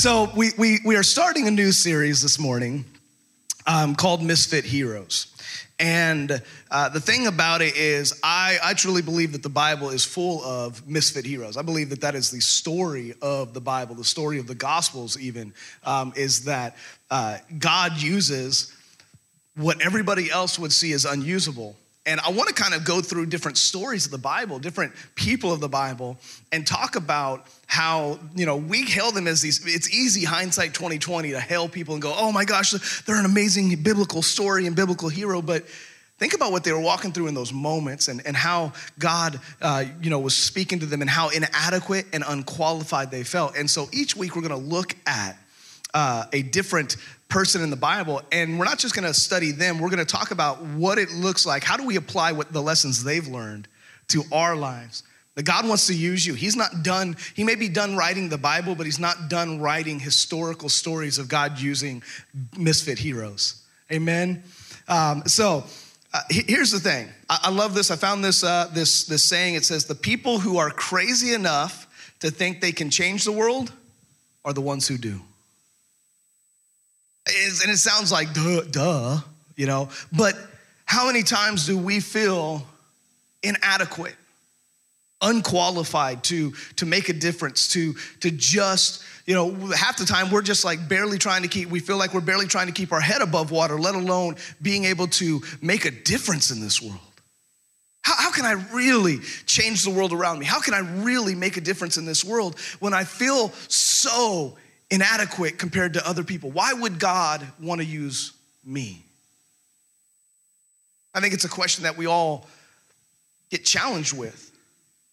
So we, we, we are starting a new series this morning um, called Misfit Heroes. And uh, the thing about it is, I, I truly believe that the Bible is full of misfit heroes. I believe that that is the story of the Bible, the story of the Gospels, even, um, is that uh, God uses what everybody else would see as unusable and I want to kind of go through different stories of the Bible, different people of the Bible, and talk about how, you know, we hail them as these, it's easy hindsight 2020 to hail people and go, oh my gosh, they're an amazing biblical story and biblical hero. But think about what they were walking through in those moments and, and how God, uh, you know, was speaking to them and how inadequate and unqualified they felt. And so each week we're going to look at uh, a different person in the Bible. And we're not just gonna study them, we're gonna talk about what it looks like. How do we apply what the lessons they've learned to our lives? That God wants to use you. He's not done, he may be done writing the Bible, but he's not done writing historical stories of God using misfit heroes. Amen? Um, so, uh, here's the thing. I, I, love this. I found this, uh, this, this saying. It says, The people who are crazy enough to think they can change the world are the ones who do and it sounds like duh, duh, you know, but how many times do we feel inadequate, unqualified to, to make a difference, to, to just, you know, half the time we're just like barely trying to keep, we feel like we're barely trying to keep our head above water, let alone being able to make a difference in this world. How, how, can I really change the world around me? How can I really make a difference in this world when I feel so inadequate compared to other people. Why would God want to use me? I think it's a question that we all get challenged with.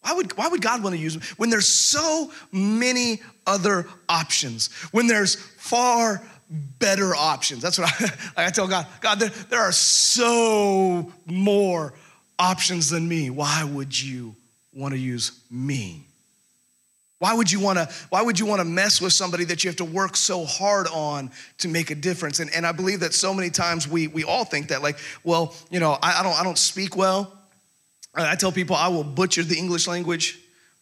Why would, why would God want to use me? When there's so many other options, when there's far better options. That's what I, I tell God God, there, there are so more options than me. Why would you want to use me? Why would you want to why would you want to mess with somebody that you have to work so hard on to make a difference? And, and I believe that so many times we we all think that like, well, you know, I, I don't I don't speak well. I tell people I will butcher the English language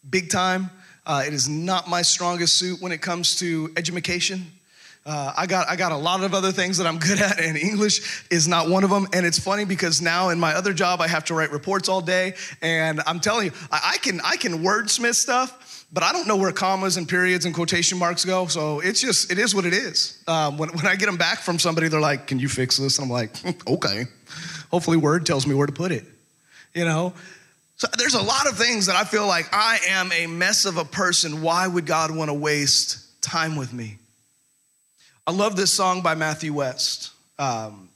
big time. Uh, it is not my strongest suit when it comes to education. Uh, I got I got a lot of other things that I'm good at, and English is not one of them. And it's funny because now in my other job, I have to write reports all day, and I'm telling you, I, I can I can wordsmith stuff but I don't know where commas and periods and quotation marks go. So it's just, it is what it is. Um, when, when I get them back from somebody, they're like, can you fix this? And I'm like, okay. Hopefully, Word tells me where to put it. You know? So there's a lot of things that I feel like I am a mess of a person. Why would God want to waste time with me? I love this song by Matthew West um,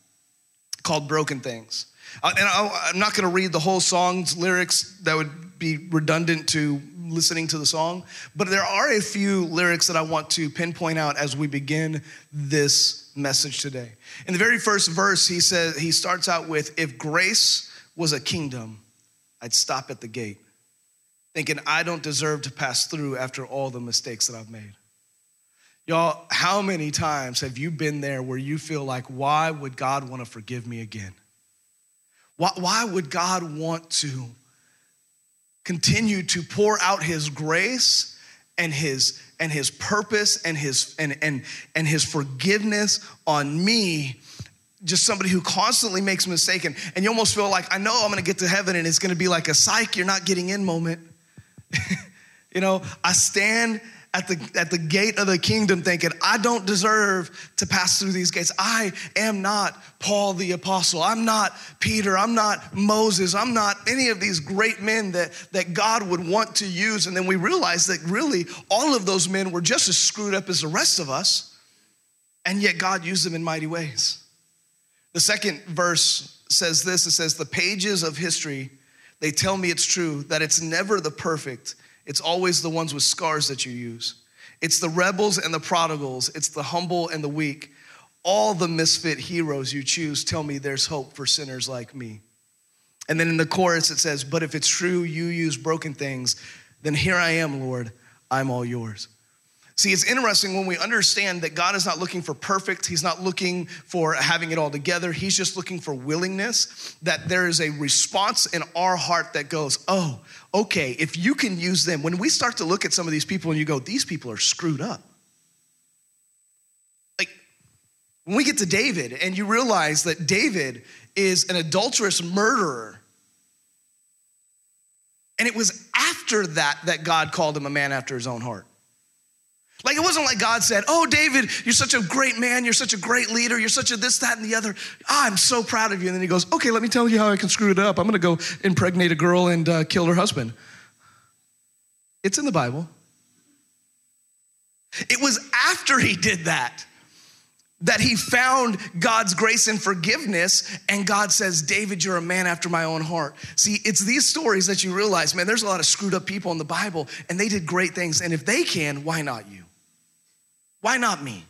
called Broken Things. Uh, and I, I'm not going to read the whole song's lyrics, that would be redundant to listening to the song, but there are a few lyrics that I want to pinpoint out as we begin this message today. In the very first verse, he says he starts out with if grace was a kingdom, I'd stop at the gate, thinking I don't deserve to pass through after all the mistakes that I've made. Y'all, how many times have you been there where you feel like, why would God want to forgive me again? Why, why would God want to continue to pour out his grace and his and his purpose and his and and and his forgiveness on me. Just somebody who constantly makes a mistake and, and you almost feel like i know i'm gonna get to heaven and it's gonna be like a psych you're not getting in moment. You know i stand at the, at the gate of the kingdom thinking, I don't deserve to pass through these gates. I am not Paul the apostle. I'm not Peter. I'm not Moses. I'm not any of these great men that, that God would want to use. And then we realize that really all of those men were just as screwed up as the rest of us. And yet God used them in mighty ways. The second verse says this it says, The pages of history, they tell me it's true that it's never the perfect it's always the ones with scars that you use. It's the rebels and the prodigals, it's the humble and the weak. All the misfit heroes you choose tell me there's hope for sinners like me. And then in the chorus it says, But if it's true you use broken things, then here I am, Lord, I'm all yours. See, it's interesting when we understand that God is not looking for perfect, He's not looking for having it all together. He's just looking for willingness, that there is a response in our heart that goes, Oh, okay, if you can use them, when we start to look at some of these people and you go, these people are screwed up. Like when we get to David and you realize that David is an adulterous murderer. And it was after that that God called him a man after his own heart. Like it wasn't like God said, Oh, David, you're such a great man. You're such a great leader. You're such a this, that, and the other. I'm so proud of you. And then he goes, Okay, let me tell you how I can screw it up. I'm going to go impregnate a girl and uh, kill her husband. It's in the Bible. It was after he did that that he found God's grace and forgiveness, and God says, David, you're a man after my own heart. See, it's these stories that you realize, man, there's a lot of screwed up people in the Bible, and they did great things. And if they can, why not you? Why not me?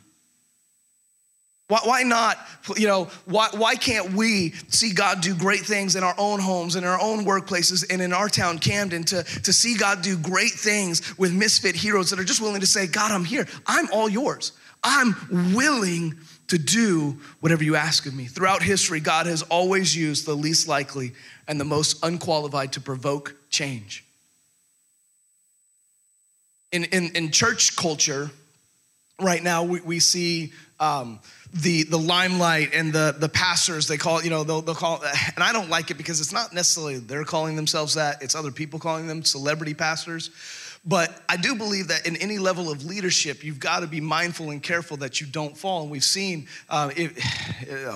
Why, why not, you know, why, why can't we see God do great things in our own homes, in our own workplaces, and in our town, Camden, to, to see God do great things with misfit heroes that are just willing to say, God, I'm here. I'm all yours. I'm willing to do whatever you ask of me. Throughout history, God has always used the least likely and the most unqualified to provoke change. In, in, in church culture, right now we, we see um, the, the limelight and the, the pastors, they call it, you know, they'll, they'll call it, and I don't like it because it's not necessarily they're calling themselves that, it's other people calling them celebrity pastors. But I do believe that in any level of leadership, you've got to be mindful and careful that you don't fall. And we've seen, uh, it,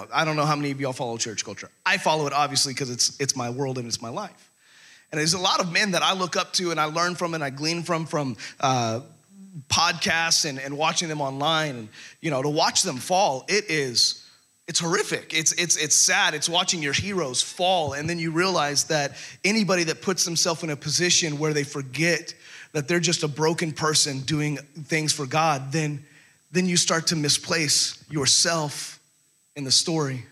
I don't know how many of y'all follow church culture. I follow it obviously because it's, it's my world and it's my life. And there's a lot of men that I look up to and I learn from and I glean from, from uh, podcasts and, and watching them online and you know to watch them fall it is it's horrific. It's it's it's sad. It's watching your heroes fall. And then you realize that anybody that puts themselves in a position where they forget that they're just a broken person doing things for god then then you start to misplace yourself in the story.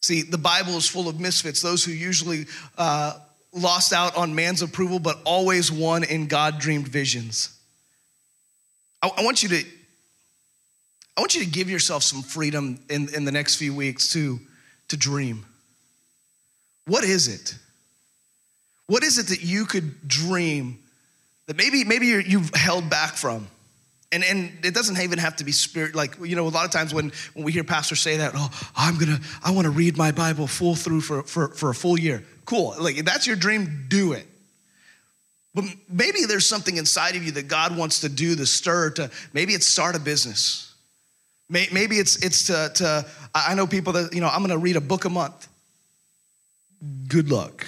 See the bible is full of misfits those who usually uh, lost out on man's approval but always won in god dreamed visions I, I want you to I want you to give yourself some freedom in, in the next few weeks to, to dream. What is it? What is it that you could dream that maybe, maybe you've held back from? And, and it doesn't even have to be spirit, like, you know, a lot of times when, when we hear pastors say that, oh, I'm gonna, I wanna read my Bible full through for, for, for a full year. Cool, like, that's your dream, do it. But maybe there's something inside of you that God wants to do, the stir to maybe it's start a business. Maybe it's it's to, to I know people that, you know, I'm gonna read a book a month. Good luck.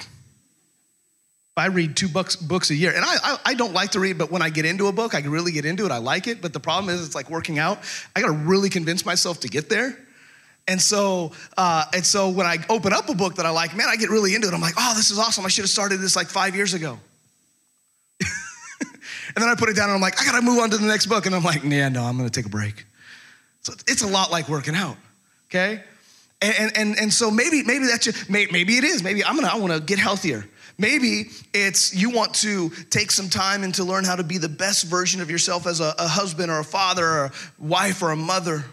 I read two books, books a year, and I, I, I, don't like to read, but when I get into a book, I can really get into it. I like it, but the problem is, it's like working out. I got to really convince myself to get there. And so, uh, and so when I open up a book that I like, man, I get really into it. I'm like, oh, this is awesome. I should have started this like five years ago. And then I put it down and I'm like, I gotta move on to the next book. And I'm like, yeah, no, I'm gonna take a break. So it's a lot like working out, okay? And, and, and so maybe, maybe that's just, maybe it is. Maybe I'm gonna, I wanna get healthier. Maybe it's you want to take some time and to learn how to be the best version of yourself as a, a husband or a father or a wife or a mother.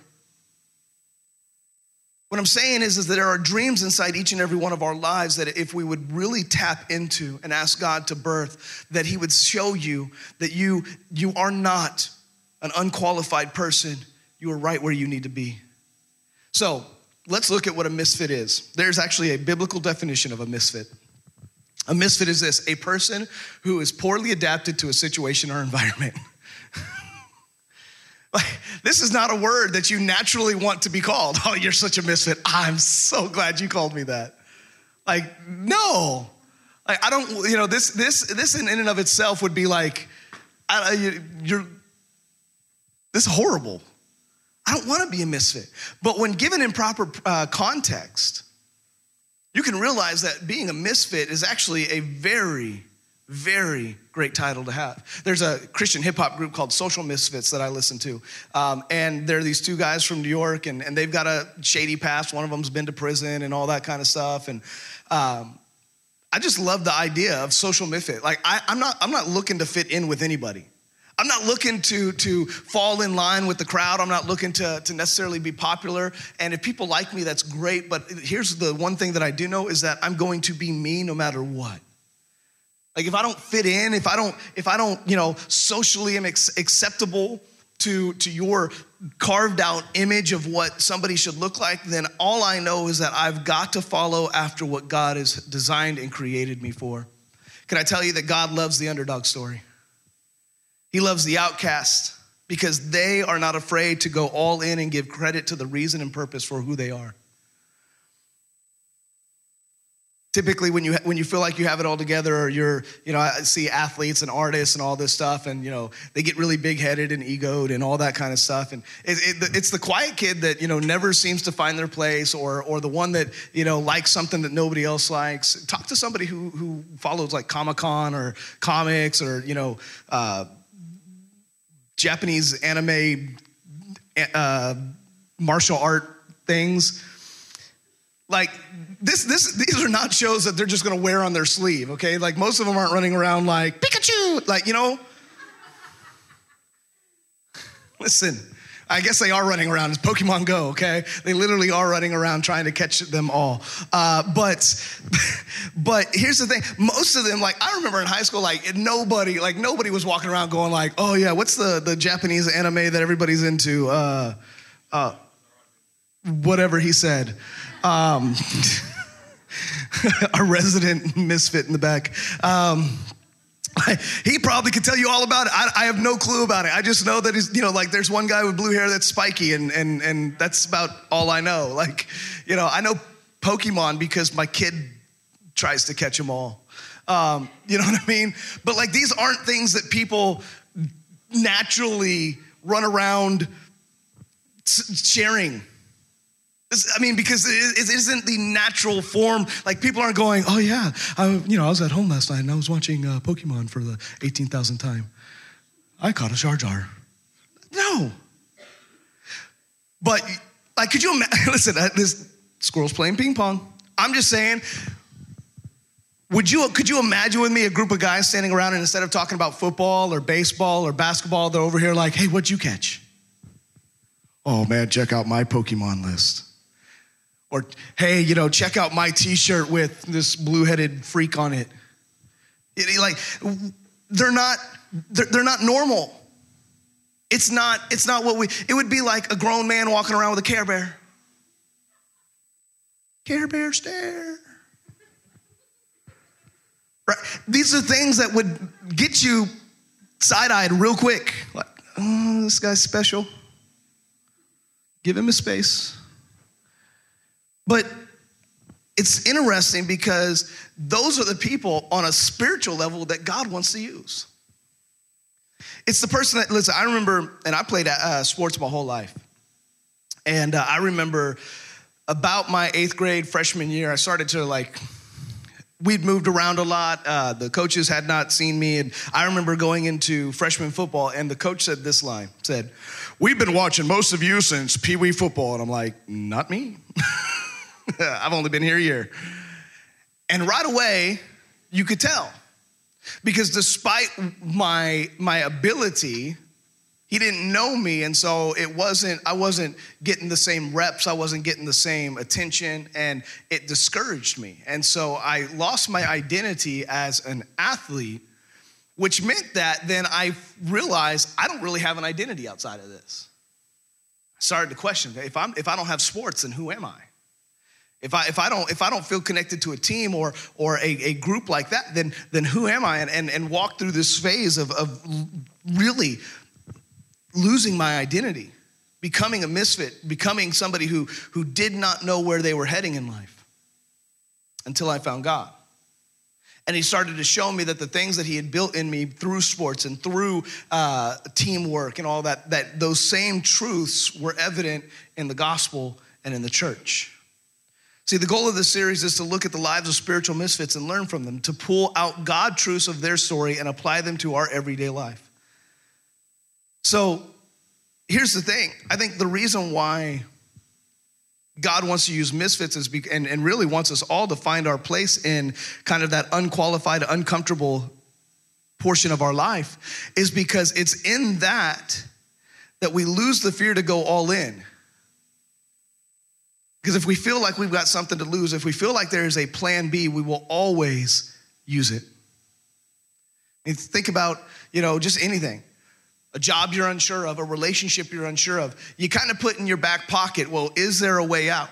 What I'm saying is, is that there are dreams inside each and every one of our lives that if we would really tap into and ask God to birth, that He would show you that you, you are not an unqualified person. You are right where you need to be. So let's look at what a misfit is. There's actually a biblical definition of a misfit. A misfit is this a person who is poorly adapted to a situation or environment. Like, this is not a word that you naturally want to be called. Oh, you're such a misfit. I'm so glad you called me that. Like, no. Like, I don't, you know, this, this, this in and of itself would be like, I, you're, this is horrible. I don't want to be a misfit. But when given in proper uh, context, you can realize that being a misfit is actually a very very great title to have. There's a Christian hip hop group called Social Misfits that I listen to. Um, and they're these two guys from New York, and, and they've got a shady past. One of them's been to prison and all that kind of stuff. And um, I just love the idea of social misfit. Like, I, I'm, not, I'm not looking to fit in with anybody. I'm not looking to, to fall in line with the crowd. I'm not looking to, to necessarily be popular. And if people like me, that's great. But here's the one thing that I do know is that I'm going to be me no matter what. Like if I don't fit in, if I don't, if I don't, you know, socially am acceptable to, to your carved out image of what somebody should look like, then all I know is that I've got to follow after what God has designed and created me for. Can I tell you that God loves the underdog story? He loves the outcast because they are not afraid to go all in and give credit to the reason and purpose for who they are. Typically when you when you feel like you have it all together or you're you know i see athletes and artists and all this stuff and you know they get really big-headed and egoed and all that kind of stuff. And it, it, it's the quiet kid that you know never seems to find their place or or the one that you know likes something that nobody else likes. Talk to somebody who who follows like comic-con or comics or you know uh, japanese anime uh, martial art things like this, this, these are not shows that they're just gonna wear on their sleeve, okay? Like most of them aren't running around like Pikachu, like, you know? Listen, I guess they are running around. It's Pokemon Go, okay? They literally are running around trying to catch them all. Uh, but, but here's the thing: most of them, like I remember in high school, like nobody, like nobody was walking around going like, "Oh yeah, what's the the Japanese anime that everybody's into?" Uh, uh, whatever he said. Um, our resident misfit in the back. Um, he probably could tell you all about it. I, I, have no clue about it. I just know that he's, you know, like there's one guy with blue hair that's spiky, and and and that's about all I know. Like, you know, I know Pokemon because my kid tries to catch them all. Um, you know what I mean? But like these aren't things that people naturally run around sharing I mean, because it isn't the natural form. Like people aren't going, oh yeah, I, you know, I was at home last night and I was watching uh, Pokemon for the 18,000th time. I caught a Jar. No. But like, could you imagine? Listen, uh, this squirrel's playing ping pong. I'm just saying. Would you, could you imagine with me a group of guys standing around and instead of talking about football or baseball or basketball, they're over here like, hey, what'd you catch? Oh man, check out my Pokemon list. Or, hey, you know, check out my t shirt with this blue headed freak on it. it. Like, they're not, they're, they're not normal. It's not, it's not what we, it would be like a grown man walking around with a Care Bear. Care Bear stare. Right? These are things that would get you side eyed real quick. Like, oh, this guy's special. Give him a space. But it's interesting because those are the people on a spiritual level that God wants to use. It's the person that, listen, I remember, and I played uh, sports my whole life. And uh, I remember about my eighth grade freshman year, I started to like, we'd moved around a lot. Uh, the coaches had not seen me. And I remember going into freshman football, and the coach said this line said, We've been watching most of you since Pee Wee football. And I'm like, Not me. I've only been here a year. And right away, you could tell. Because despite my, my ability, he didn't know me. And so it wasn't, I wasn't getting the same reps, I wasn't getting the same attention, and it discouraged me. And so I lost my identity as an athlete, which meant that then I realized I don't really have an identity outside of this. I started to question if, I'm, if I don't have sports, then who am I? If I, if I don't if I don't feel connected to a team or or a, a group like that, then then who am I? And, and and walk through this phase of of really losing my identity, becoming a misfit, becoming somebody who who did not know where they were heading in life until I found God. And he started to show me that the things that he had built in me through sports and through uh, teamwork and all that, that those same truths were evident in the gospel and in the church. See, the goal of this series is to look at the lives of spiritual misfits and learn from them, to pull out God truths of their story and apply them to our everyday life. So here's the thing I think the reason why God wants to use misfits is be, and, and really wants us all to find our place in kind of that unqualified, uncomfortable portion of our life is because it's in that that we lose the fear to go all in. Because if we feel like we've got something to lose, if we feel like there is a plan B, we will always use it. Think about, you know, just anything. a job you're unsure of, a relationship you're unsure of, you kind of put in your back pocket, well, is there a way out?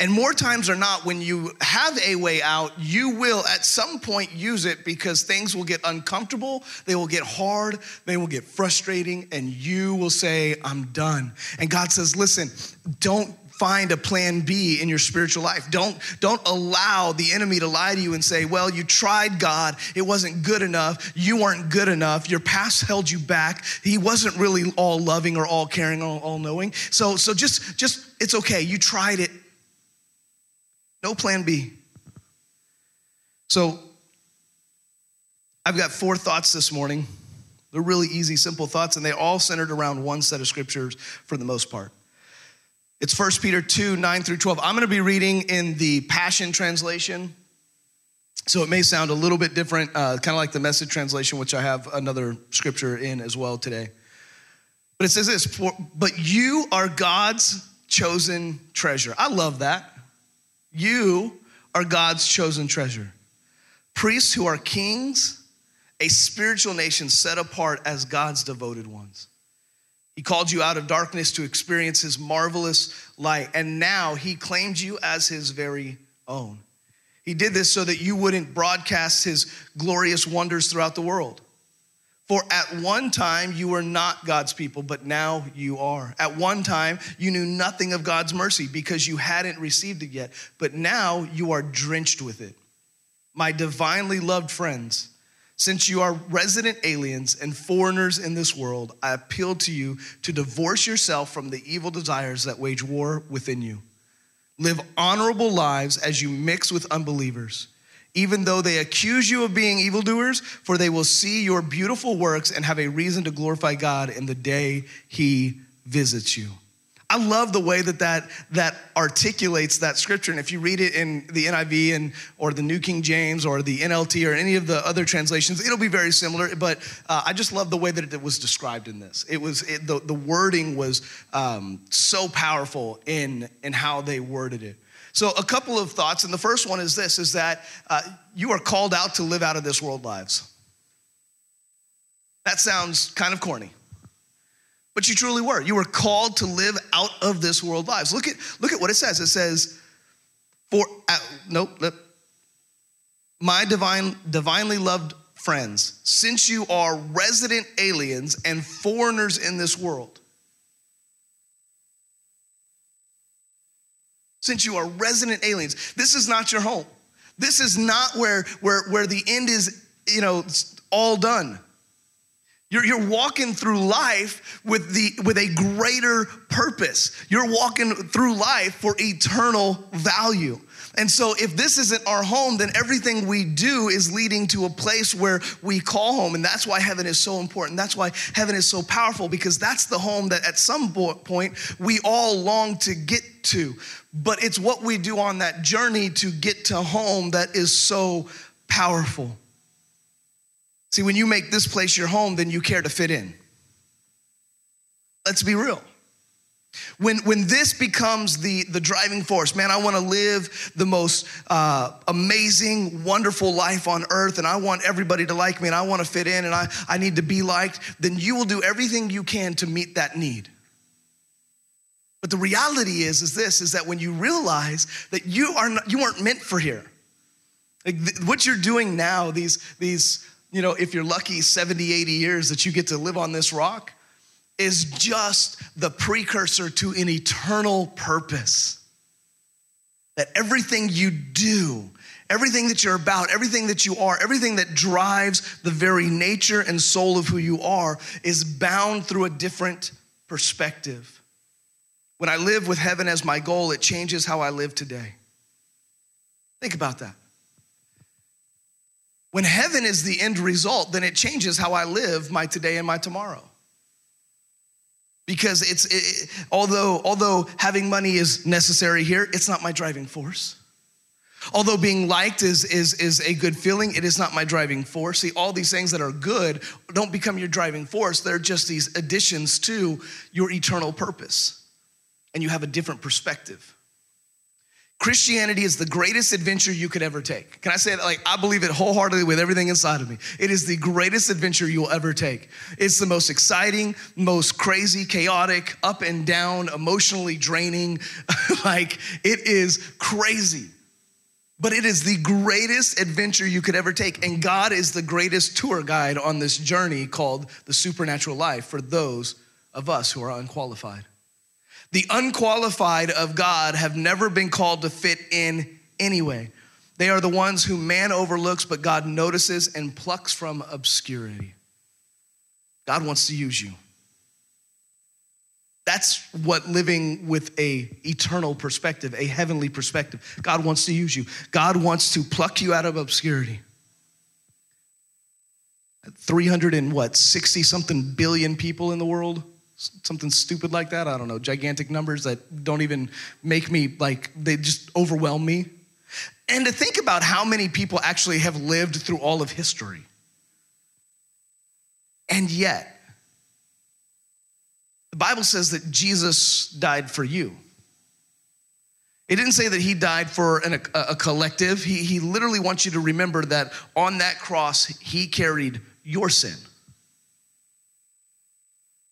And more times or not, when you have a way out, you will at some point use it because things will get uncomfortable, they will get hard, they will get frustrating, and you will say, I'm done. And God says, listen, don't find a plan B in your spiritual life. Don't, don't allow the enemy to lie to you and say, well, you tried God, it wasn't good enough, you weren't good enough, your past held you back, he wasn't really all loving or all caring or all knowing. So, so just, just, it's okay, you tried it. No plan B. So, I've got four thoughts this morning. They're really easy, simple thoughts, and they all centered around one set of scriptures for the most part. It's 1 Peter 2 9 through 12. I'm going to be reading in the Passion Translation. So it may sound a little bit different, uh, kind of like the message translation, which I have another scripture in as well today. But it says this But you are God's chosen treasure. I love that. You are God's chosen treasure. Priests who are kings, a spiritual nation set apart as God's devoted ones. He called you out of darkness to experience his marvelous light, and now he claimed you as his very own. He did this so that you wouldn't broadcast his glorious wonders throughout the world. For at one time you were not God's people, but now you are. At one time you knew nothing of God's mercy because you hadn't received it yet, but now you are drenched with it. My divinely loved friends, since you are resident aliens and foreigners in this world, I appeal to you to divorce yourself from the evil desires that wage war within you. Live honorable lives as you mix with unbelievers, even though they accuse you of being evildoers, for they will see your beautiful works and have a reason to glorify God in the day He visits you. I love the way that, that that articulates that scripture. And if you read it in the NIV and or the New King James or the NLT or any of the other translations, it'll be very similar. But uh, I just love the way that it was described in this. It was it, the the wording was um, so powerful in in how they worded it. So a couple of thoughts, and the first one is this: is that uh, you are called out to live out of this world lives. That sounds kind of corny but you truly were. You were called to live out of this world lives. Look at, look at what it says. It says, for, uh, nope, my divine, divinely loved friends, since you are resident aliens and foreigners in this world, since you are resident aliens, this is not your home. This is not where, where, where the end is, you know, all done. You're, you're walking through life with, the, with a greater purpose. You're walking through life for eternal value. And so, if this isn't our home, then everything we do is leading to a place where we call home. And that's why heaven is so important. That's why heaven is so powerful, because that's the home that at some point we all long to get to. But it's what we do on that journey to get to home that is so powerful. See, when you make this place your home, then you care to fit in. Let's be real. When, when this becomes the, the driving force, man, I want to live the most uh, amazing, wonderful life on earth, and I want everybody to like me, and I want to fit in, and I, I need to be liked, then you will do everything you can to meet that need. But the reality is, is this, is that when you realize that you, are not, you weren't meant for here, like th- what you're doing now, these, these you know, if you're lucky, 70, 80 years that you get to live on this rock is just the precursor to an eternal purpose. That everything you do, everything that you're about, everything that you are, everything that drives the very nature and soul of who you are is bound through a different perspective. When I live with heaven as my goal, it changes how I live today. Think about that. When heaven is the end result, then it changes how I live my today and my tomorrow. Because it's it, although although having money is necessary here, it's not my driving force. Although being liked is, is, is a good feeling, it is not my driving force. See, all these things that are good don't become your driving force. They're just these additions to your eternal purpose. And you have a different perspective. Christianity is the greatest adventure you could ever take. Can I say that? Like, I believe it wholeheartedly with everything inside of me. It is the greatest adventure you'll ever take. It's the most exciting, most crazy, chaotic, up and down, emotionally draining. like, it is crazy. But it is the greatest adventure you could ever take. And God is the greatest tour guide on this journey called the supernatural life for those of us who are unqualified. The unqualified of God have never been called to fit in anyway. They are the ones who man overlooks, but God notices and plucks from obscurity. God wants to use you. That's what living with a eternal perspective, a heavenly perspective. God wants to use you. God wants to pluck you out of obscurity. 300 and what, 60 something billion people in the world? Something stupid like that. I don't know, gigantic numbers that don't even make me like, they just overwhelm me. And to think about how many people actually have lived through all of history. And yet, the Bible says that Jesus died for you. It didn't say that he died for an, a, a collective. He, he literally wants you to remember that on that cross, he carried your sin.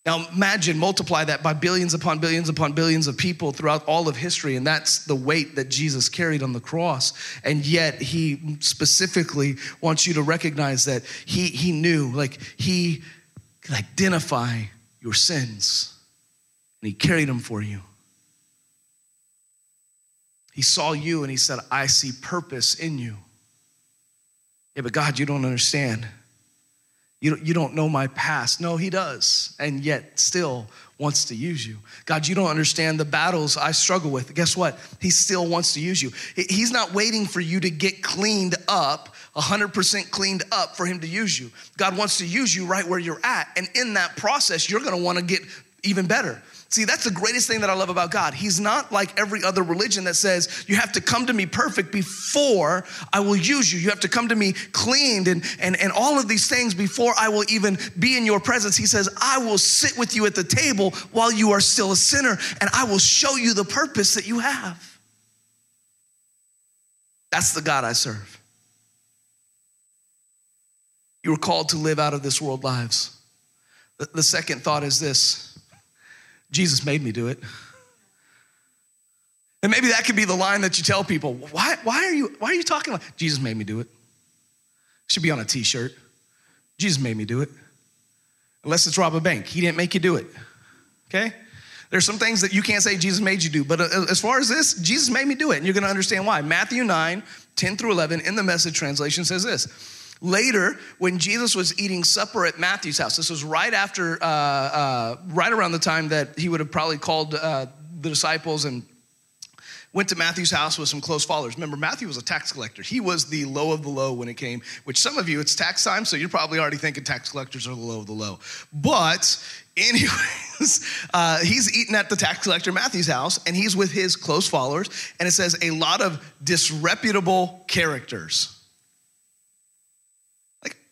Now imagine, multiply that by billions upon billions upon billions of people throughout all of history, and that's the weight that Jesus carried on the cross. And yet, he specifically wants you to recognize that he, he knew, like, he could identify your sins, and he carried them for you. He saw you and he said, I see purpose in you. Yeah, but God, you don't understand. You don't, you don't know my past. No, he does, and yet still wants to use you. God, you don't understand the battles I struggle with. Guess what? He still wants to use you. He's not waiting for you to get cleaned up, 100% cleaned up for him to use you. God wants to use you right where you're at. And in that process, you're gonna wanna get even better. See, that's the greatest thing that I love about God. He's not like every other religion that says, you have to come to me perfect before I will use you. You have to come to me cleaned and, and, and all of these things before I will even be in your presence. He says, I will sit with you at the table while you are still a sinner and I will show you the purpose that you have. That's the God I serve. You were called to live out of this world lives. The, the second thought is this Jesus made me do it. And maybe that could be the line that you tell people. Why, why, are, you, why are you talking about? Jesus made me do it. Should be on a t shirt. Jesus made me do it. Unless it's rob a bank. He didn't make you do it. Okay? There's some things that you can't say Jesus made you do, but uh, as far as this, Jesus made me do it, and you're gonna understand why. Matthew 9, 10 through 11, in the message translation says this Later, when Jesus was eating supper at Matthew's house, this was right after, uh, uh, right around the time that he would have probably called uh, the disciples and went to Matthew's house with some close followers. Remember, Matthew was a tax collector. He was the low of the low when it came, which some of you, it's tax time, so you're probably already thinking tax collectors are the low of the low. But, anyways, uh, he's eating at the tax collector Matthew's house, and he's with his close followers, and it says a lot of disreputable characters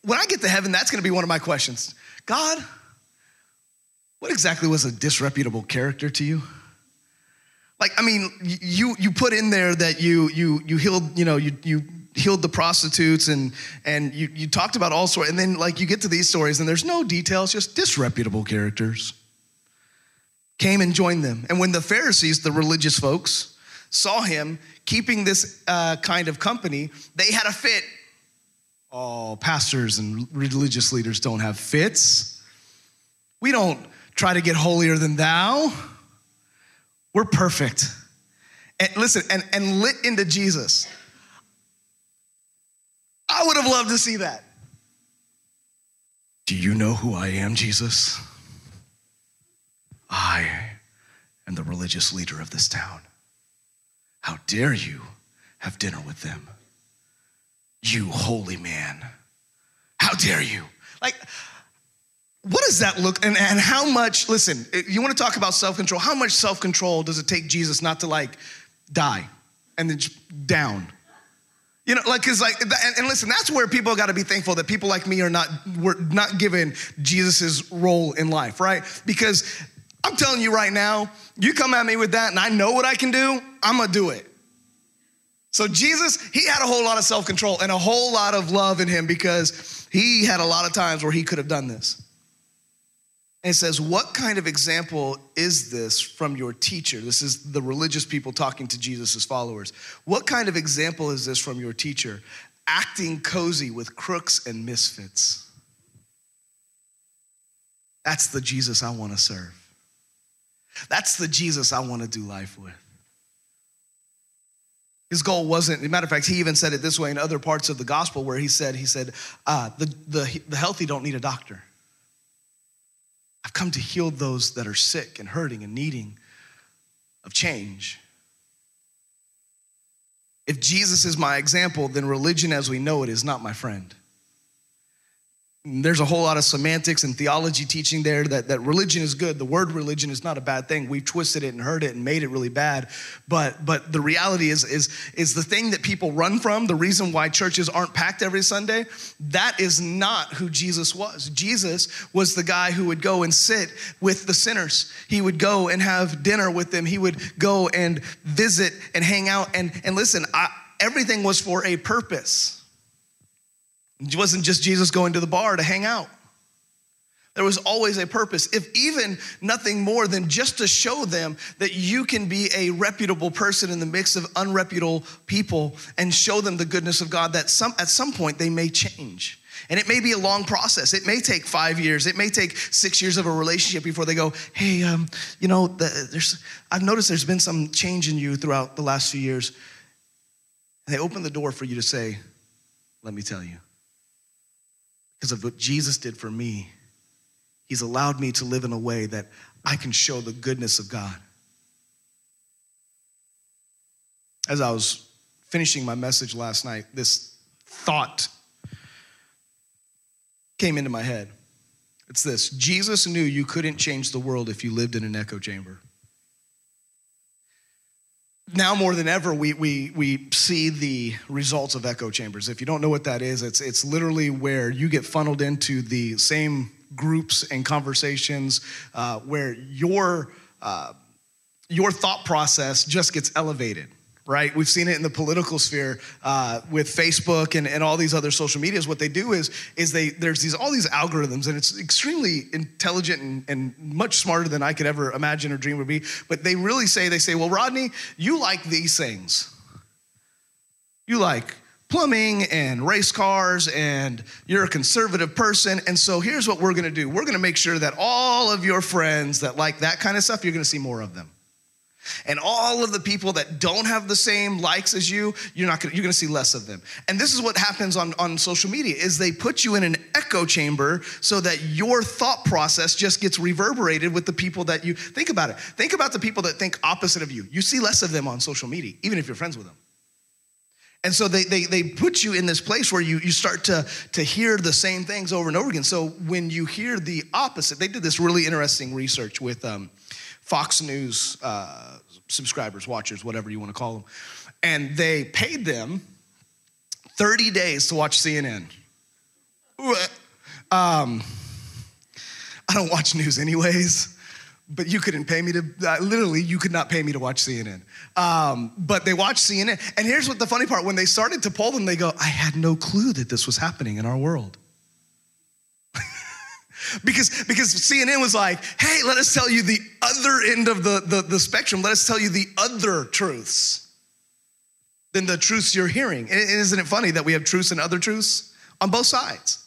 when I get to heaven, that's gonna be one of my questions. God, what exactly was a disreputable character to you? Like, I mean, you you put in there that you you you healed, you know, you you healed the prostitutes and and you you talked about all sorts, and then like you get to these stories and there's no details, just disreputable characters. Came and joined them. And when the Pharisees, the religious folks, saw him keeping this uh, kind of company, they had a fit oh, pastors and religious leaders don't have fits. We don't try to get holier than thou. We're perfect. And listen, and, and lit into Jesus. I would have loved to see that. Do you know who I am, Jesus? I am the religious leader of this town. How dare you have dinner with them? You holy man. How dare you? Like, what does that look and, and how much listen you want to talk about self-control how much self-control does it take jesus not to like die and then down you know like because like and, and, listen that's where people got to be thankful that people like me are not we're not given jesus's role in life right because i'm telling you right now you come at me with that and i know what i can do i'm gonna do it So Jesus, he had a whole lot of self control and a whole lot of love in him because he had a lot of times where he could have done this. And it says, What kind of example is this from your teacher? This is the religious people talking to Jesus' followers. What kind of example is this from your teacher? Acting cozy with crooks and misfits. That's the Jesus I want to serve. That's the Jesus I want to do life with. His goal wasn't, as a matter of fact, he even said it this way in other parts of the gospel where he said, he said, uh, the, the, the healthy don't need a doctor. I've come to heal those that are sick and hurting and needing of change. If Jesus is my example, then religion as we know it is not my friend. There's a whole lot of semantics and theology teaching there that, that religion is good. The word religion is not a bad thing. We've twisted it and heard it and made it really bad. But, but the reality is, is, is the thing that people run from, the reason why churches aren't packed every Sunday, that is not who Jesus was. Jesus was the guy who would go and sit with the sinners. He would go and have dinner with them. He would go and visit and hang out. And, and listen, I, everything was for a purpose. It wasn't just Jesus going to the bar to hang out. There was always a purpose, if even nothing more than just to show them that you can be a reputable person in the mix of unreputable people and show them the goodness of God that some, at some point they may change. And it may be a long process. It may take five years. It may take six years of a relationship before they go, hey, um, you know, the, there's, I've noticed there's been some change in you throughout the last few years. And they open the door for you to say, let me tell you because of what Jesus did for me, He's allowed me to live in a way that I can show the goodness of God. As I was finishing my message last night, this thought came into my head. It's this Jesus knew you couldn't change the world if you lived in an echo chamber now more than ever, we, we, we see the results of echo chambers. If you don't know what that is, it's, it's literally where you get funneled into the same groups and conversations uh, where your, uh, your thought process just gets elevated right? We've seen it in the political sphere uh, with Facebook and, and all these other social medias. What they do is, is they there's these all these algorithms, and it's extremely intelligent and, and much smarter than I could ever imagine or dream would be. But they really say, they say, well, Rodney, you like these things. You like plumbing and race cars and you're a conservative person and so here's what we're going to do we're going to make sure that all of your friends that like that kind of stuff you're going to see more of them and all of the people that don't have the same likes as you, you're not gonna, you're gonna see less of them. And this is what happens on, on social media is they put you in an echo chamber so that your thought process just gets reverberated with the people that you think about it. Think about the people that think opposite of you. You see less of them on social media, even if you're friends with them. And so they, they, they put you in this place where you, you start to, to hear the same things over and over again. So when you hear the opposite, they did this really interesting research with um, Fox News uh, subscribers, watchers, whatever you want to call them. And they paid them 30 days to watch CNN. Um, I don't watch news anyways, but you couldn't pay me to, uh, literally, you could not pay me to watch CNN. Um, but they watched CNN. And here's what the funny part when they started to poll them, they go, I had no clue that this was happening in our world because, because CNN was like, hey, let us tell you the other end of the, the, the spectrum. Let us tell you the other truths than the truths you're hearing. And isn't it funny that we have truths and other truths on both sides?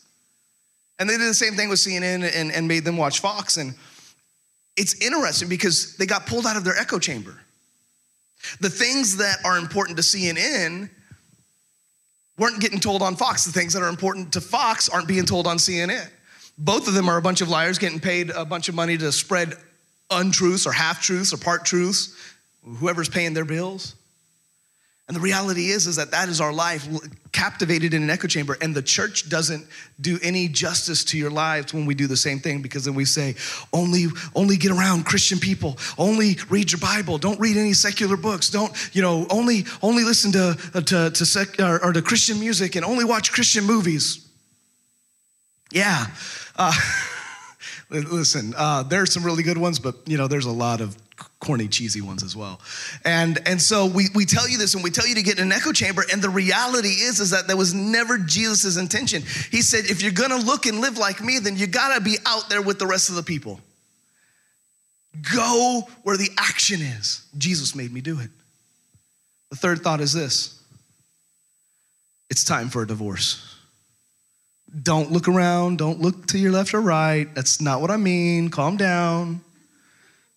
And they did the same thing with CNN and, and made them watch Fox. And it's interesting because they got pulled out of their echo chamber. The things that are important to CNN weren't getting told on Fox. The things that are important to Fox aren't being told on CNN. Both of them are a bunch of liars getting paid a bunch of money to spread untruths or half truths or part truths, whoever's paying their bills. And the reality is, is that that is our life captivated in an echo chamber. And the church doesn't do any justice to your lives when we do the same thing because then we say, only, only get around Christian people, only read your Bible, don't read any secular books, don't, you know, only, only listen to, uh, to, to, sec, or, or to Christian music and only watch Christian movies. Yeah, uh, listen, uh, there's some really good ones, but you know, there's a lot of corny, cheesy ones as well. And, and so we, we tell you this and we tell you to get in an echo chamber. And the reality is, is that that was never Jesus' intention. He said, if you're gonna look and live like me, then you gotta be out there with the rest of the people. Go where the action is. Jesus made me do it. The third thought is this it's time for a divorce. Don't look around, don't look to your left or right. That's not what I mean. Calm down.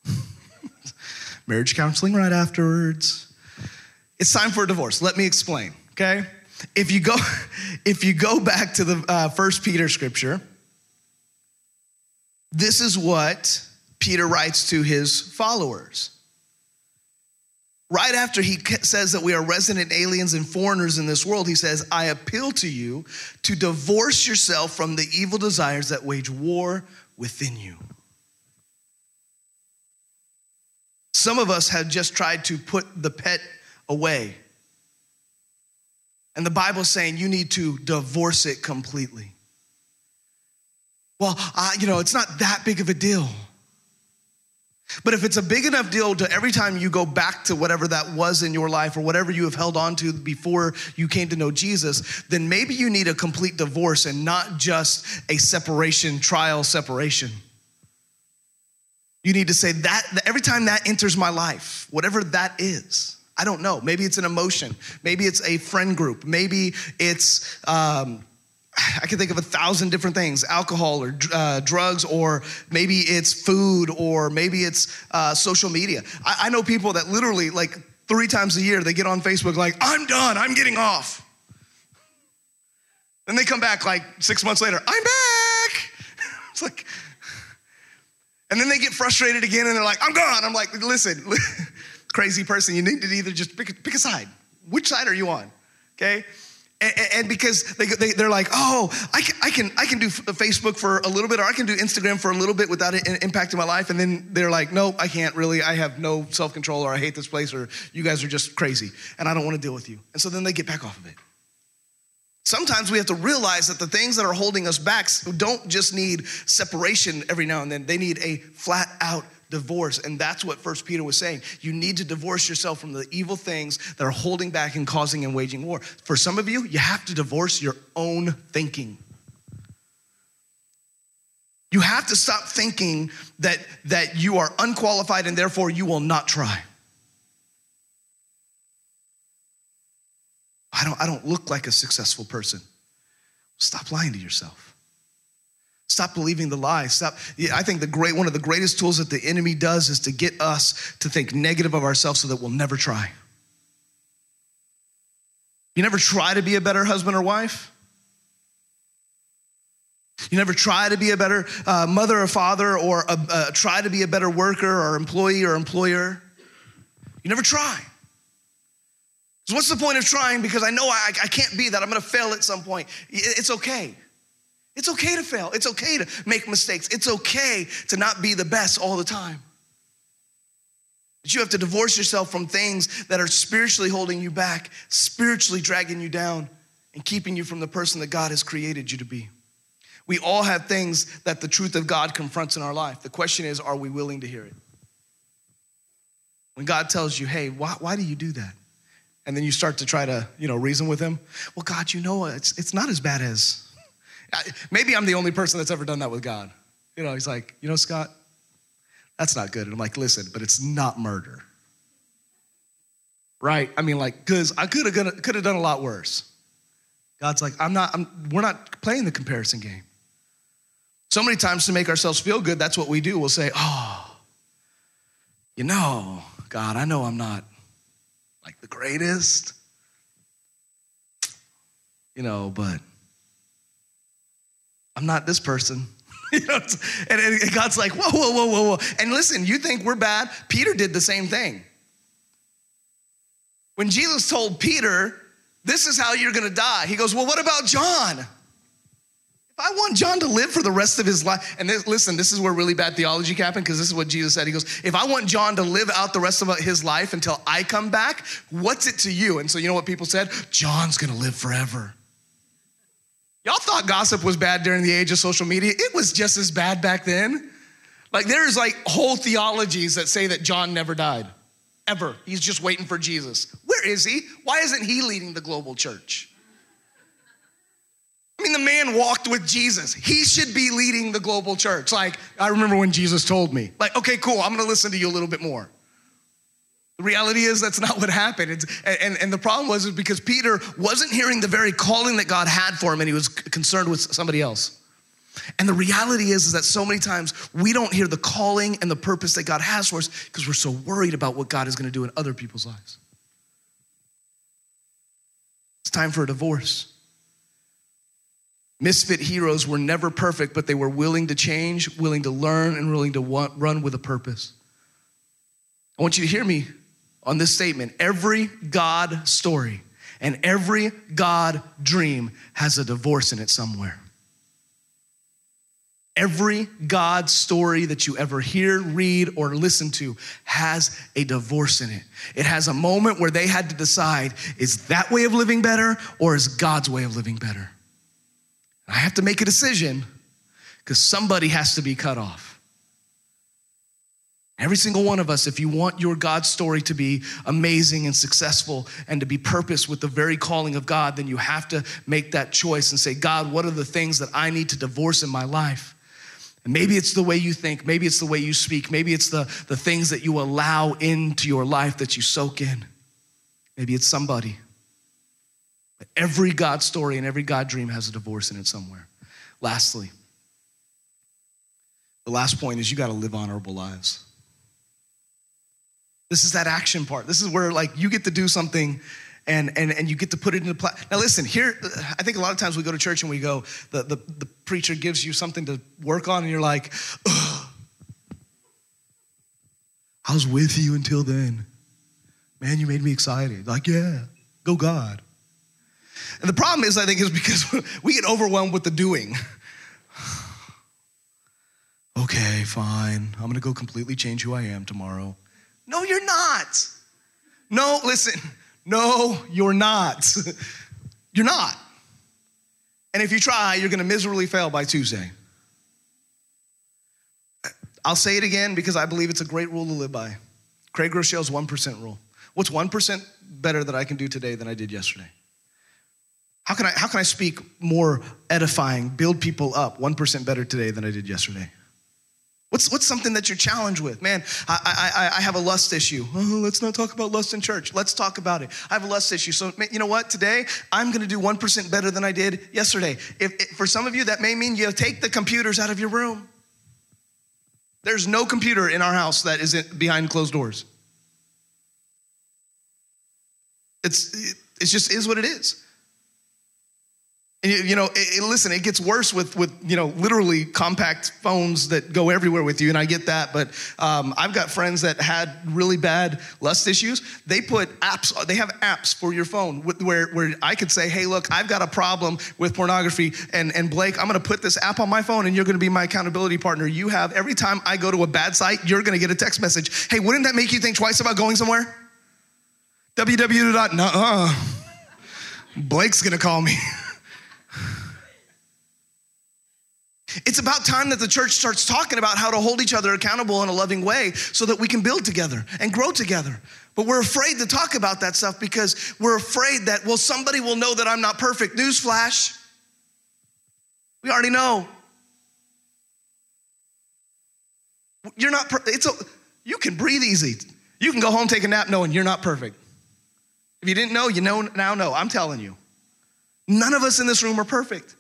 Marriage counseling right afterwards. It's time for a divorce. Let me explain, okay? If you go, if you go back to the uh, First Peter scripture, this is what Peter writes to his followers. Right after he says that we are resident aliens and foreigners in this world, he says, I appeal to you to divorce yourself from the evil desires that wage war within you. Some of us have just tried to put the pet away. And the Bible's saying you need to divorce it completely. Well, uh, you know, it's not that big of a deal. But if it's a big enough deal to every time you go back to whatever that was in your life or whatever you have held on to before you came to know Jesus, then maybe you need a complete divorce and not just a separation, trial separation. You need to say that every time that enters my life, whatever that is, I don't know. Maybe it's an emotion. Maybe it's a friend group. Maybe it's um, I can think of a thousand different things alcohol or uh, drugs, or maybe it's food, or maybe it's uh, social media. I, I know people that literally, like, three times a year, they get on Facebook, like, I'm done, I'm getting off. Then they come back like six months later, I'm back. it's like, and then they get frustrated again and they're like, I'm gone. I'm like, listen, crazy person, you need to either just pick, pick a side. Which side are you on? Okay? And, and because they, they, they're like, oh, I can, I, can, I can do uh, Facebook for a little bit, or I can do Instagram for a little bit without it impacting my life. And then they're like, no, I can't really. I have no self control, or I hate this place, or you guys are just crazy, and I don't want to deal with you. And so then they get back off of it. Sometimes we have to realize that the things that are holding us back don't just need separation every now and then, they need a flat out divorce. And that's what First Peter was saying. You need to divorce yourself from the evil things that are holding back and causing and waging war. For some of you, you have to divorce your own thinking. You have to stop thinking that, that you are unqualified and therefore you will not try. I don't, I don't look like a successful person. Stop lying to yourself. Stop believing the lie. Stop. I think the great one of the greatest tools that the enemy does is to get us to think negative of ourselves so that we'll never try. You never try to be a better husband or wife. You never try to be a better uh, mother or father or a, uh, try to be a better worker or employee or employer. You never try. So, what's the point of trying? Because I know I, I can't be that. I'm going to fail at some point. It's okay. It's okay to fail. It's okay to make mistakes. It's okay to not be the best all the time. But you have to divorce yourself from things that are spiritually holding you back, spiritually dragging you down, and keeping you from the person that God has created you to be. We all have things that the truth of God confronts in our life. The question is, are we willing to hear it? When God tells you, hey, why, why do you do that? And then you start to try to, you know, reason with him. Well, God, you know, it's, it's not as bad as Maybe I'm the only person that's ever done that with God. You know, he's like, you know, Scott, that's not good. And I'm like, listen, but it's not murder. Right? I mean, like, because I could have could have done a lot worse. God's like, I'm not, I'm, we're not playing the comparison game. So many times to make ourselves feel good, that's what we do. We'll say, oh, you know, God, I know I'm not like the greatest, you know, but I'm not this person. you know, and, and God's like, whoa, whoa, whoa, whoa, whoa. And listen, you think we're bad? Peter did the same thing. When Jesus told Peter, this is how you're gonna die, he goes, well, what about John? If I want John to live for the rest of his life, and this, listen, this is where really bad theology happened because this is what Jesus said. He goes, If I want John to live out the rest of his life until I come back, what's it to you? And so, you know what people said? John's gonna live forever. Y'all thought gossip was bad during the age of social media. It was just as bad back then. Like there's like whole theologies that say that John never died. Ever. He's just waiting for Jesus. Where is he? Why isn't he leading the global church? I mean, the man walked with Jesus. He should be leading the global church. Like, I remember when Jesus told me, like, okay, cool, I'm gonna listen to you a little bit more. The reality is that's not what happened. And, and, and, the problem was is because Peter wasn't hearing the very calling that God had for him and he was concerned with somebody else. And the reality is, is that so many times we don't hear the calling and the purpose that God has for us because we're so worried about what God is going to do in other people's lives. It's time for a divorce. Misfit heroes were never perfect, but they were willing to change, willing to learn, and willing to run with a purpose. I want you to hear me on this statement. Every God story and every God dream has a divorce in it somewhere. Every God story that you ever hear, read, or listen to has a divorce in it. It has a moment where they had to decide is that way of living better or is God's way of living better? I have to make a decision because somebody has to be cut off. Every single one of us, if you want your God story to be amazing and successful and to be purpose with the very calling of God, then you have to make that choice and say, God, what are the things that I need to divorce in my life? And maybe it's the way you think, maybe it's the way you speak, maybe it's the, the things that you allow into your life that you soak in. Maybe it's somebody. But every God story and every God dream has a divorce in it somewhere. Lastly, the last point is you got to live honorable lives. This is that action part. This is where like you get to do something and and and you get to put it into play. Now listen, here uh, I think a lot of times we go to church and we go, the the, the preacher gives you something to work on, and you're like. I was with you until then. Man, you made me excited. Like, yeah, go God. And the problem is, I think, is because we get overwhelmed with the doing. okay, fine. I'm gonna go completely change who I am tomorrow. No, you're not. No, listen, no, you're not. you're not. And if you try, you're gonna miserably fail by Tuesday. I'll say it again because I believe it's a great rule to live by. Craig Groeschel's 1% rule. What's 1% better that I can do today than I did yesterday? How can I, how can I speak more edifying, build people up 1% better today than I did yesterday? What's, what's something that you're challenged with? Man, I, I, I have a lust issue. Oh, let's not talk about lust in church. Let's talk about it. I have a lust issue. So, you know what? Today, I'm going to do 1% better than I did yesterday. If, if, for some of you, that may mean you take the computers out of your room. There's no computer in our house that isn't behind closed doors. It's, it just is what it is. You know, it, listen, it gets worse with with you know literally compact phones that go everywhere with you, and I get that. But um, I've got friends that had really bad lust issues. They put apps. They have apps for your phone where where I could say, hey, look, I've got a problem with pornography, and and Blake, I'm going to put this app on my phone, and you're going to be my accountability partner. You have every time I go to a bad site, you're going to get a text message. Hey, wouldn't that make you think twice about going somewhere? www. Blake's going to call me. It's about time that the church starts talking about how to hold each other accountable in a loving way so that we can build together and grow together. But we're afraid to talk about that stuff because we're afraid that, well, somebody will know that I'm not perfect. Newsflash. We already know. You're not, per- it's a, you can breathe easy. You can go home, take a nap knowing you're not perfect. If you didn't know, you know now know. I'm telling you. None of us in this room are perfect.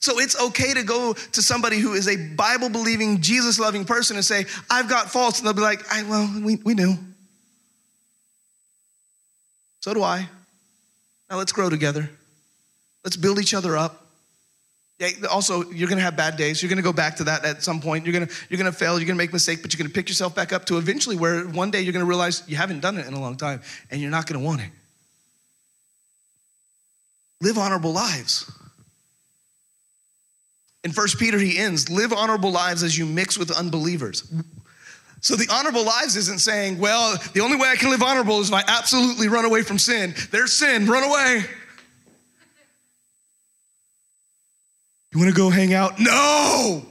So it's okay to go to somebody who is a Bible believing, Jesus loving person and say, I've got faults. And they'll be like, I, well, we, we knew. So do I. Now let's grow together. Let's build each other up. Also, you're gonna have bad days. You're gonna go back to that at some point. You're gonna, you're gonna fail, you're gonna make mistakes, but you're gonna pick yourself back up to eventually where one day you're gonna realize you haven't done it in a long time and you're not gonna want it. Live honorable lives. In 1 Peter, he ends live honorable lives as you mix with unbelievers. So the honorable lives isn't saying, well, the only way I can live honorable is if I absolutely run away from sin. There's sin, run away. You wanna go hang out? No!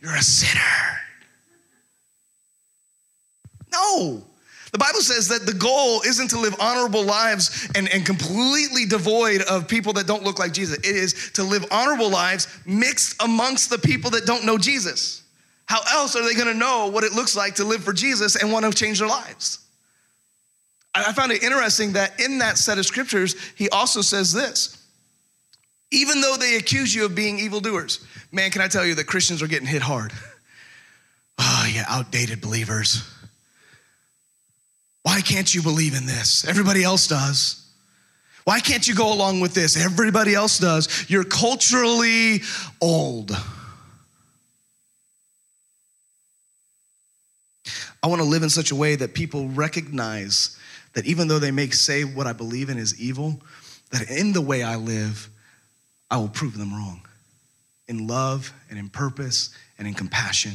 You're a sinner. No! The Bible says that the goal isn't to live honorable lives and, and completely devoid of people that don't look like Jesus. It is to live honorable lives mixed amongst the people that don't know Jesus. How else are they gonna know what it looks like to live for Jesus and wanna change their lives? I found it interesting that in that set of scriptures, he also says this even though they accuse you of being evildoers. Man, can I tell you that Christians are getting hit hard? Oh, yeah, outdated believers. Why can't you believe in this? Everybody else does. Why can't you go along with this? Everybody else does. You're culturally old. I want to live in such a way that people recognize that even though they may say what I believe in is evil, that in the way I live, I will prove them wrong in love and in purpose and in compassion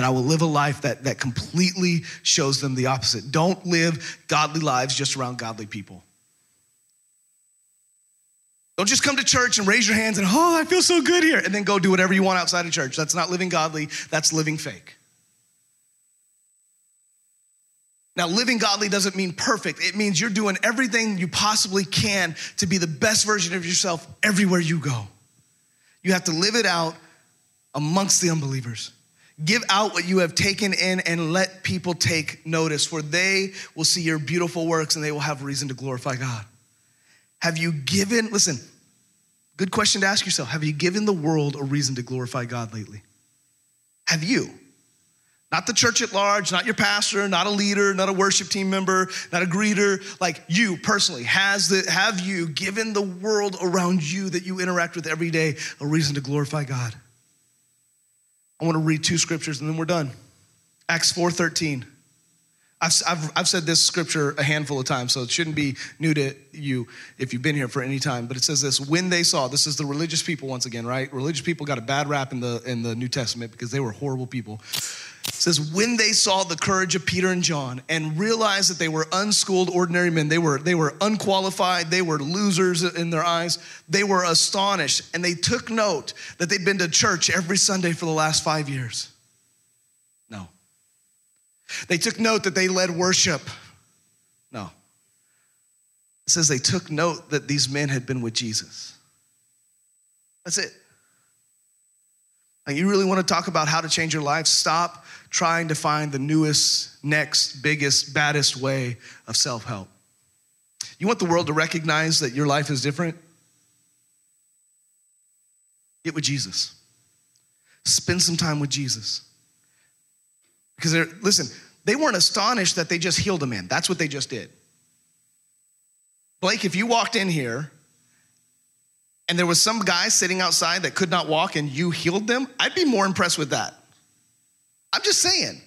that I will live a life that, that completely shows them the opposite. Don't live godly lives just around godly people. Don't just come to church and raise your hands and, oh, I feel so good here, and then go do whatever you want outside of church. That's not living godly, that's living fake. Now, living godly doesn't mean perfect. It means you're doing everything you possibly can to be the best version of yourself everywhere you go. You have to live it out amongst the unbelievers. Give out what you have taken in and let people take notice, for they will see your beautiful works and they will have reason to glorify God. Have you given, listen, good question to ask yourself. Have you given the world a reason to glorify God lately? Have you? Not the church at large, not your pastor, not a leader, not a worship team member, not a greeter, like you personally. Has the, have you given the world around you that you interact with every day a reason to glorify God? I want to read two scriptures and then we're done. Acts 4:13. I've, I've, I've said this scripture a handful of times, so it shouldn't be new to you if you've been here for any time. But it says this: When they saw, this is the religious people once again, right? Religious people got a bad rap in the in the New Testament because they were horrible people. It says, when they saw the courage of Peter and John and realized that they were unschooled, ordinary men, they were, they were unqualified, they were losers in their eyes, they were astonished. And they took note that they'd been to church every Sunday for the last five years. No. They took note that they led worship. No. It says they took note that these men had been with Jesus. That's it. Like you really want to talk about how to change your life? Stop trying to find the newest, next, biggest, baddest way of self help. You want the world to recognize that your life is different? Get with Jesus. Spend some time with Jesus. Because they're, listen, they weren't astonished that they just healed a man. That's what they just did. Blake, if you walked in here and there was some guy sitting outside that could not walk and you healed them, I'd be more impressed with that. I'm just saying.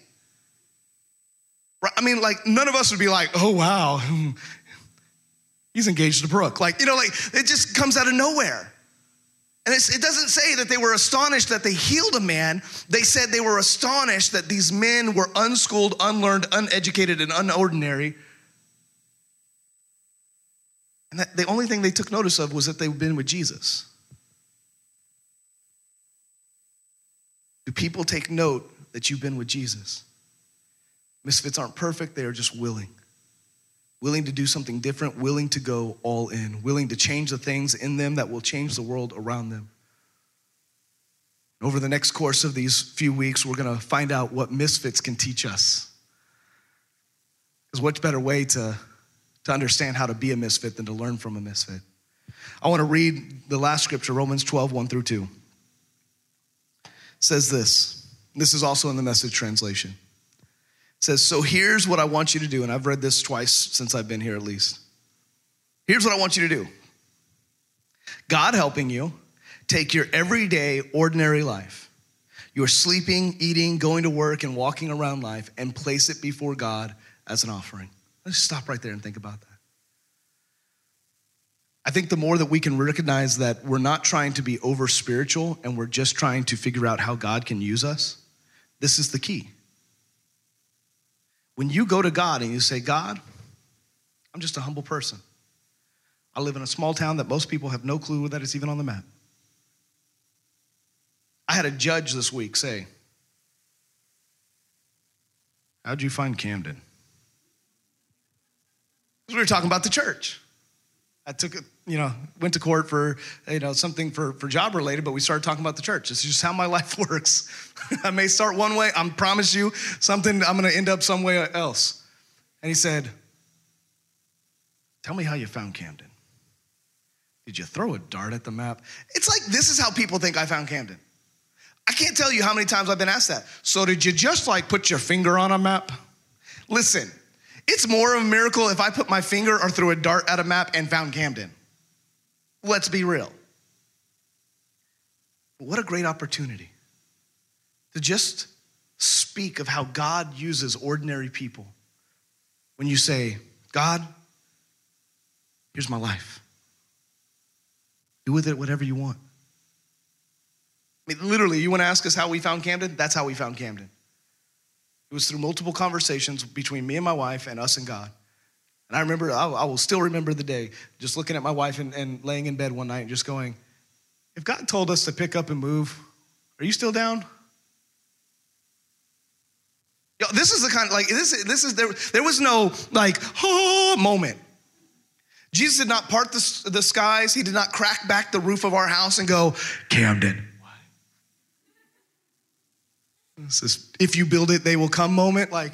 I mean, like, none of us would be like, oh, wow, he's engaged to Brooke. Like, you know, like, it just comes out of nowhere. And it doesn't say that they were astonished that they healed a man. They said they were astonished that these men were unschooled, unlearned, uneducated, and unordinary. And that the only thing they took notice of was that they'd been with Jesus. Do people take note that you've been with Jesus. Misfits aren't perfect, they are just willing. Willing to do something different, willing to go all in, willing to change the things in them that will change the world around them. Over the next course of these few weeks, we're gonna find out what misfits can teach us. Because what better way to, to understand how to be a misfit than to learn from a misfit? I wanna read the last scripture, Romans 12, 1 through 2. It says this. This is also in the message translation. It says, So here's what I want you to do. And I've read this twice since I've been here at least. Here's what I want you to do God helping you take your everyday, ordinary life, your sleeping, eating, going to work, and walking around life, and place it before God as an offering. Let's stop right there and think about that. I think the more that we can recognize that we're not trying to be over spiritual and we're just trying to figure out how God can use us, this is the key. When you go to God and you say, God, I'm just a humble person. I live in a small town that most people have no clue that it's even on the map. I had a judge this week say, How'd you find Camden? We were talking about the church. I took it, you know, went to court for, you know, something for, for job related, but we started talking about the church. It's just how my life works. I may start one way, I promise you something, I'm gonna end up some way else. And he said, Tell me how you found Camden. Did you throw a dart at the map? It's like this is how people think I found Camden. I can't tell you how many times I've been asked that. So, did you just like put your finger on a map? Listen, it's more of a miracle if I put my finger or threw a dart at a map and found Camden. Let's be real. What a great opportunity to just speak of how God uses ordinary people. When you say, God, here's my life. Do with it whatever you want. I mean, literally, you want to ask us how we found Camden? That's how we found Camden. It was through multiple conversations between me and my wife and us and God. And I remember, I will still remember the day, just looking at my wife and, and laying in bed one night and just going, if God told us to pick up and move, are you still down? Yo, this is the kind of like this. This is there. There was no like oh moment. Jesus did not part the, the skies. He did not crack back the roof of our house and go, Camden. This is if you build it, they will come moment. Like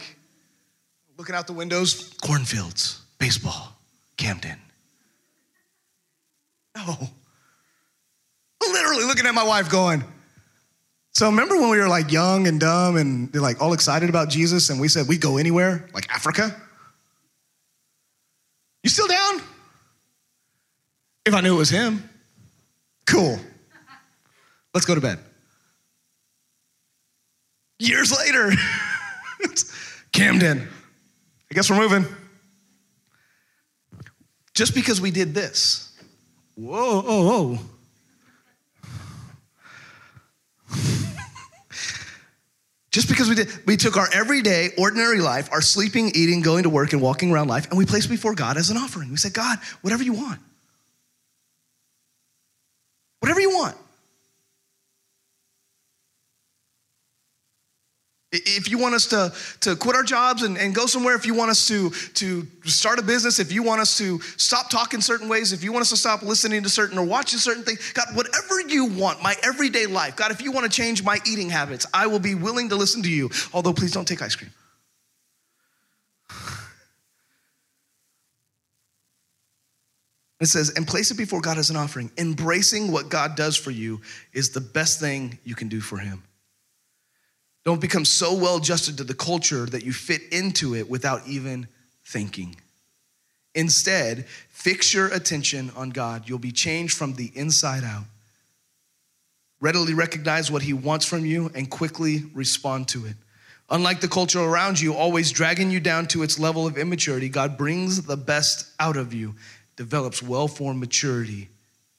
looking out the windows, cornfields, baseball, Camden. No. Literally looking at my wife going, so remember when we were like young and dumb and like all excited about Jesus and we said we go anywhere, like Africa? You still down? If I knew it was him, cool. Let's go to bed. Years later, Camden. I guess we're moving. Just because we did this. Whoa, whoa, whoa. Just because we did, we took our everyday, ordinary life, our sleeping, eating, going to work, and walking around life, and we placed before God as an offering. We said, God, whatever you want. Whatever you want. If you want us to, to quit our jobs and, and go somewhere, if you want us to, to start a business, if you want us to stop talking certain ways, if you want us to stop listening to certain or watching certain things, God, whatever you want, my everyday life, God, if you want to change my eating habits, I will be willing to listen to you, although please don't take ice cream. It says, and place it before God as an offering. Embracing what God does for you is the best thing you can do for Him. Don't become so well adjusted to the culture that you fit into it without even thinking. Instead, fix your attention on God. You'll be changed from the inside out. Readily recognize what He wants from you and quickly respond to it. Unlike the culture around you, always dragging you down to its level of immaturity, God brings the best out of you develops well formed maturity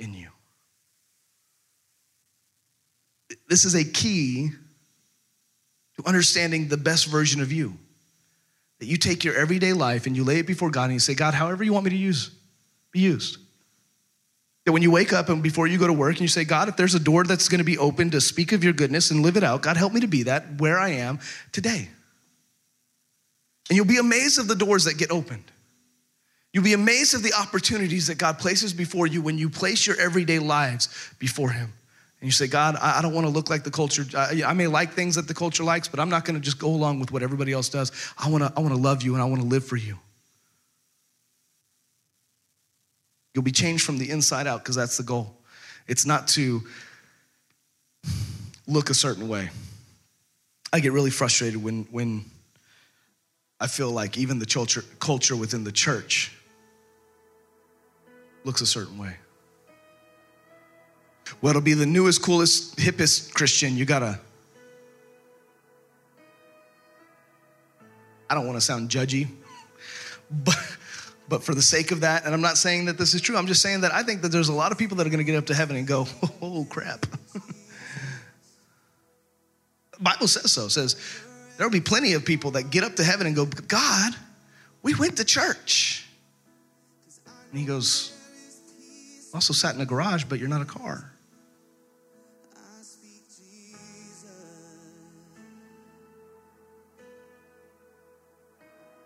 in you. This is a key to understanding the best version of you. That you take your everyday life and you lay it before God and you say, God, however you want me to use, be used. That when you wake up and before you go to work and you say, God, if there's a door that's gonna be open to speak of your goodness and live it out, God, help me to be that where I am today. And you'll be amazed of the doors that get opened. You'll be amazed of the opportunities that God places before you when you place your everyday lives before Him. And you say, God, I don't want to look like the culture. I may like things that the culture likes, but I'm not going to just go along with what everybody else does. I want to, I want to love you and I want to live for you. You'll be changed from the inside out because that's the goal. It's not to look a certain way. I get really frustrated when, when I feel like even the culture, culture within the church looks a certain way. Well, it'll be the newest, coolest, hippest Christian. You gotta. I don't want to sound judgy, but but for the sake of that, and I'm not saying that this is true, I'm just saying that I think that there's a lot of people that are going to get up to heaven and go, "Oh crap." Bible says so. Says there'll be plenty of people that get up to heaven and go, "God, we went to church." And he goes, also sat in a garage, but you're not a car.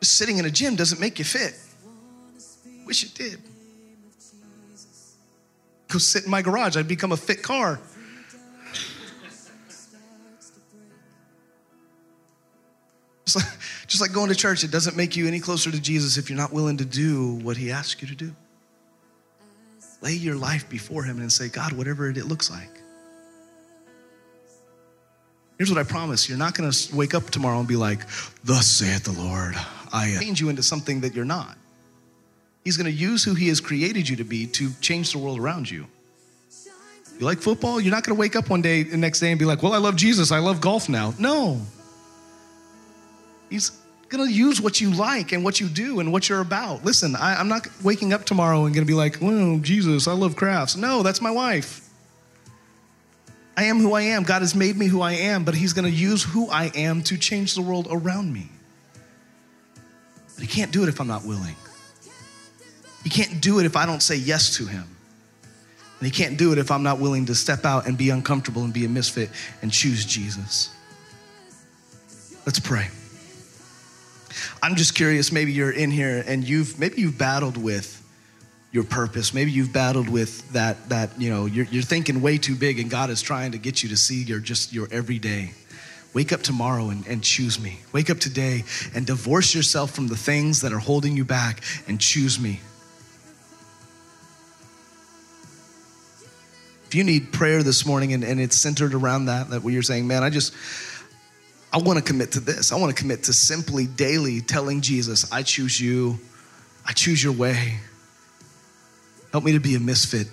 Sitting in a gym doesn't make you fit. Wish it did. Go sit in my garage, I'd become a fit car. Just like, just like going to church, it doesn't make you any closer to Jesus if you're not willing to do what he asks you to do. Lay your life before him and say, God, whatever it looks like. Here's what I promise you're not going to wake up tomorrow and be like, Thus saith the Lord, Change you into something that you're not. He's going to use who He has created you to be to change the world around you. You like football? You're not going to wake up one day, the next day, and be like, Well, I love Jesus. I love golf now. No. He's going to use what you like and what you do and what you're about. Listen, I, am not waking up tomorrow and going to be like, Well, Jesus, I love crafts. No, that's my wife. I am who I am. God has made me who I am, but He's going to use who I am to change the world around me. But He can't do it if I'm not willing. He can't do it if I don't say yes to Him. And He can't do it if I'm not willing to step out and be uncomfortable and be a misfit and choose Jesus. Let's pray. I'm just curious, maybe you're in here and you've maybe you've battled with your purpose. Maybe you've battled with that, that you know, you're, you're thinking way too big and God is trying to get you to see your just your everyday. Wake up tomorrow and, and choose me. Wake up today and divorce yourself from the things that are holding you back and choose me. If you need prayer this morning and, and it's centered around that, that you're saying, man, I just, I want to commit to this. I want to commit to simply daily telling Jesus, I choose you. I choose your way. Help me to be a misfit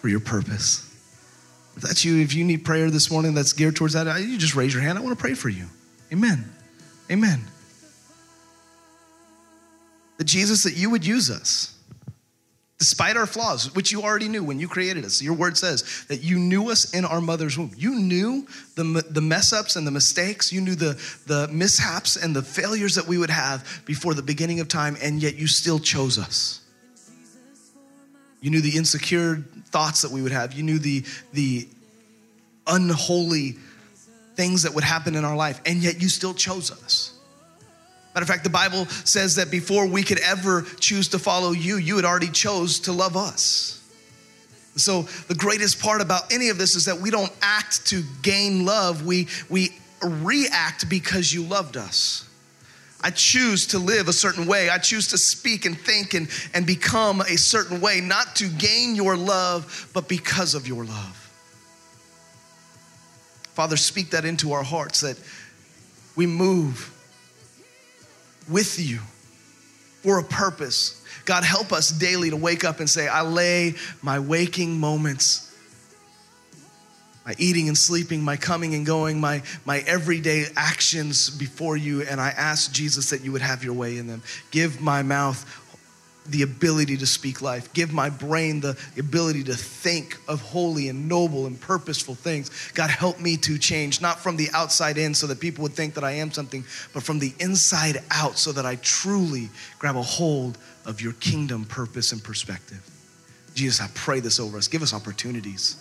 for your purpose. If that's you, if you need prayer this morning that's geared towards that, you just raise your hand. I want to pray for you. Amen. Amen. That Jesus, that you would use us despite our flaws, which you already knew when you created us. Your word says that you knew us in our mother's womb. You knew the, the mess ups and the mistakes, you knew the, the mishaps and the failures that we would have before the beginning of time, and yet you still chose us. You knew the insecure thoughts that we would have. You knew the, the unholy things that would happen in our life, and yet you still chose us. Matter of fact, the Bible says that before we could ever choose to follow you, you had already chose to love us. So the greatest part about any of this is that we don't act to gain love, we, we react because you loved us. I choose to live a certain way. I choose to speak and think and, and become a certain way, not to gain your love, but because of your love. Father, speak that into our hearts that we move with you for a purpose. God, help us daily to wake up and say, I lay my waking moments my eating and sleeping, my coming and going, my, my everyday actions before you. And I ask Jesus that you would have your way in them. Give my mouth the ability to speak life. Give my brain the ability to think of holy and noble and purposeful things. God, help me to change, not from the outside in so that people would think that I am something, but from the inside out so that I truly grab a hold of your kingdom purpose and perspective. Jesus, I pray this over us. Give us opportunities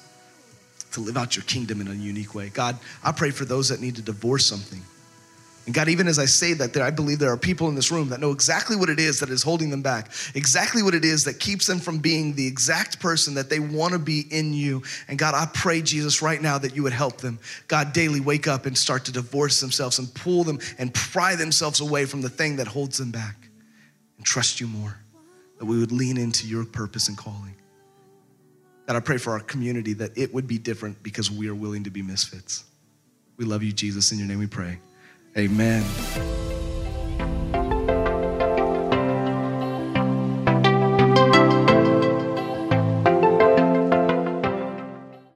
to live out your kingdom in a unique way. God, I pray for those that need to divorce something. And God, even as I say that, there, I believe there are people in this room that know exactly what it is that is holding them back, exactly what it is that keeps them from being the exact person that they want to be in you. And God, I pray, Jesus, right now that you would help them. God, daily wake up and start to divorce themselves and pull them and pry themselves away from the thing that holds them back and trust you more. That we would lean into your purpose and calling. God, I pray for our community that it would be different because we are willing to be misfits. We love you, Jesus. In your name we pray. Amen.